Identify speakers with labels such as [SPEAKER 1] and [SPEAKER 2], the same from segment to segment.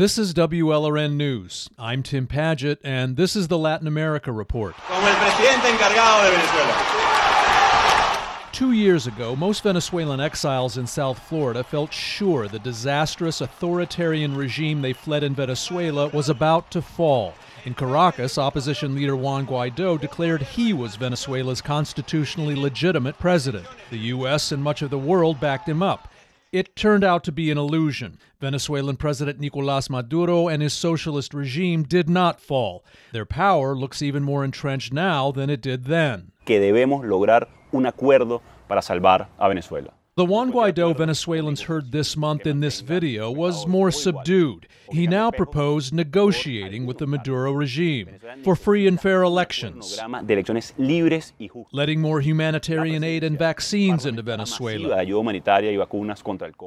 [SPEAKER 1] This is WLRN News. I'm Tim Padgett, and this is the Latin America Report. Two years ago, most Venezuelan exiles in South Florida felt sure the disastrous authoritarian regime they fled in Venezuela was about to fall. In Caracas, opposition leader Juan Guaido declared he was Venezuela's constitutionally legitimate president. The U.S. and much of the world backed him up. It turned out to be an illusion. Venezuelan President Nicolas Maduro and his socialist regime did not fall. Their power looks even more entrenched now than it did then.
[SPEAKER 2] Que debemos lograr un acuerdo para salvar a Venezuela.
[SPEAKER 1] The Juan Guaido Venezuelans heard this month in this video was more subdued. He now proposed negotiating with the Maduro regime for free and fair elections, letting more humanitarian aid and vaccines into Venezuela,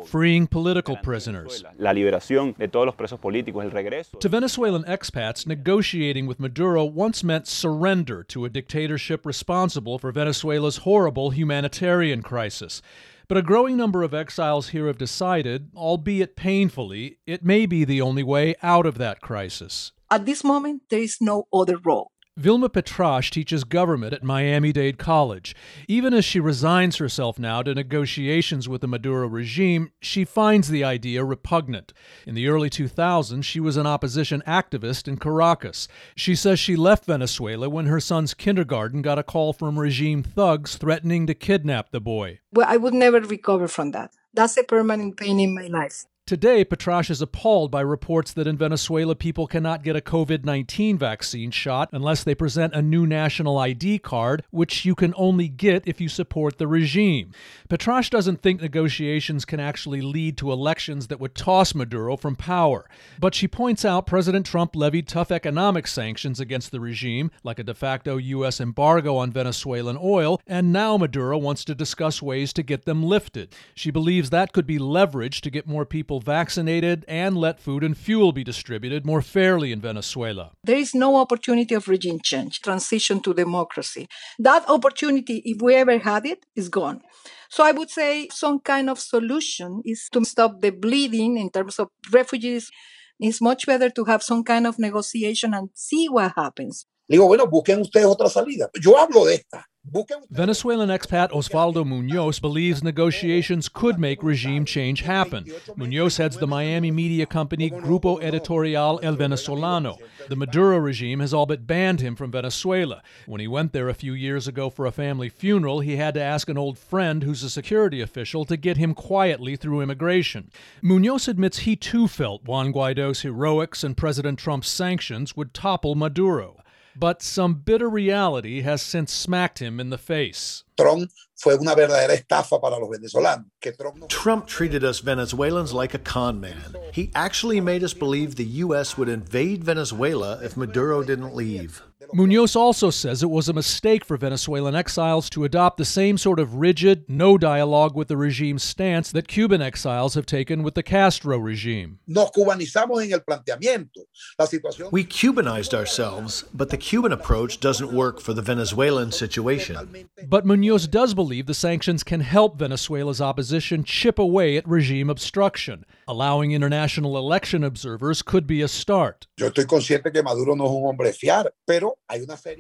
[SPEAKER 1] freeing political prisoners. To Venezuelan expats, negotiating with Maduro once meant surrender to a dictatorship responsible for Venezuela's horrible humanitarian crisis. But a growing number of exiles here have decided, albeit painfully, it may be the only way out of that crisis.
[SPEAKER 3] At this moment, there is no other road.
[SPEAKER 1] Vilma Petrash teaches government at Miami Dade College. Even as she resigns herself now to negotiations with the Maduro regime, she finds the idea repugnant. In the early 2000s, she was an opposition activist in Caracas. She says she left Venezuela when her son's kindergarten got a call from regime thugs threatening to kidnap the boy.
[SPEAKER 3] Well, I would never recover from that. That's a permanent pain in my life.
[SPEAKER 1] Today, Petrash is appalled by reports that in Venezuela people cannot get a COVID 19 vaccine shot unless they present a new national ID card, which you can only get if you support the regime. Petrash doesn't think negotiations can actually lead to elections that would toss Maduro from power. But she points out President Trump levied tough economic sanctions against the regime, like a de facto U.S. embargo on Venezuelan oil, and now Maduro wants to discuss ways to get them lifted. She believes that could be leverage to get more people people vaccinated and let food and fuel be distributed more fairly in Venezuela.
[SPEAKER 3] There is no opportunity of regime change, transition to democracy. That opportunity, if we ever had it, is gone. So I would say some kind of solution is to stop the bleeding in terms of refugees. It's much better to have some kind of negotiation and see what happens.
[SPEAKER 4] Digo, bueno, busquen ustedes otra salida. Yo hablo de esta.
[SPEAKER 1] Venezuelan expat Osvaldo Munoz believes negotiations could make regime change happen. Munoz heads the Miami media company Grupo Editorial El Venezolano. The Maduro regime has all but banned him from Venezuela. When he went there a few years ago for a family funeral, he had to ask an old friend who's a security official to get him quietly through immigration. Munoz admits he too felt Juan Guaido's heroics and President Trump's sanctions would topple Maduro. But some bitter reality has since smacked him in the face.
[SPEAKER 4] Trump fue una verdadera estafa para los venezolanos.
[SPEAKER 5] Trump treated us Venezuelans like a con man. He actually made us believe the U.S. would invade Venezuela if Maduro didn't leave.
[SPEAKER 1] Munoz also says it was a mistake for Venezuelan exiles to adopt the same sort of rigid, no dialogue with the regime stance that Cuban exiles have taken with the Castro regime.
[SPEAKER 4] Nos cubanizamos en el planteamiento. La situación...
[SPEAKER 5] We Cubanized ourselves, but the Cuban approach doesn't work for the Venezuelan situation.
[SPEAKER 1] But Munoz does believe the sanctions can help Venezuela's opposition chip away at regime obstruction. Allowing international election observers could be a start.
[SPEAKER 4] Yo estoy consciente que Maduro no es un hombre fiar, pero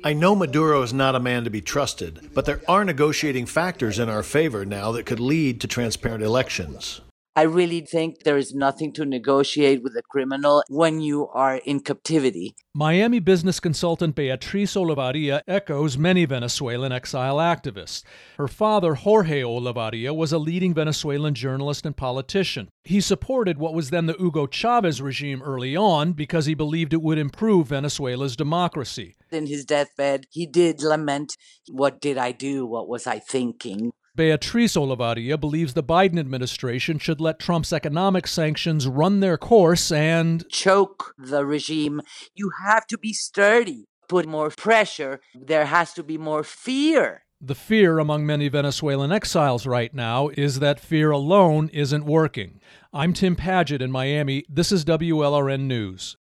[SPEAKER 5] I know Maduro is not a man to be trusted, but there are negotiating factors in our favor now that could lead to transparent elections.
[SPEAKER 6] I really think there is nothing to negotiate with a criminal when you are in captivity.
[SPEAKER 1] Miami business consultant Beatriz Olavarria echoes many Venezuelan exile activists. Her father, Jorge Olavarria, was a leading Venezuelan journalist and politician. He supported what was then the Hugo Chavez regime early on because he believed it would improve Venezuela's democracy.
[SPEAKER 6] In his deathbed, he did lament, What did I do? What was I thinking?
[SPEAKER 1] Beatriz Olavarria believes the Biden administration should let Trump's economic sanctions run their course and
[SPEAKER 6] choke the regime. You have to be sturdy, put more pressure. There has to be more fear.
[SPEAKER 1] The fear among many Venezuelan exiles right now is that fear alone isn't working. I'm Tim Padgett in Miami. This is WLRN News.